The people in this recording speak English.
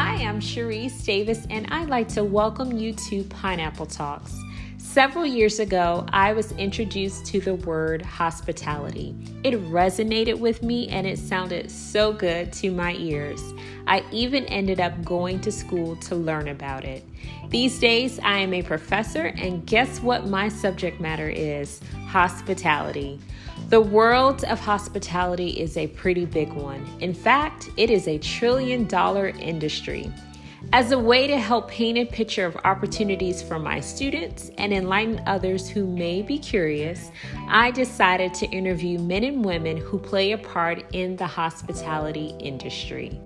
I'm Cherise Davis, and I'd like to welcome you to Pineapple Talks. Several years ago, I was introduced to the word hospitality. It resonated with me and it sounded so good to my ears. I even ended up going to school to learn about it. These days, I am a professor, and guess what my subject matter is? Hospitality. The world of hospitality is a pretty big one. In fact, it is a trillion dollar industry. As a way to help paint a picture of opportunities for my students and enlighten others who may be curious, I decided to interview men and women who play a part in the hospitality industry.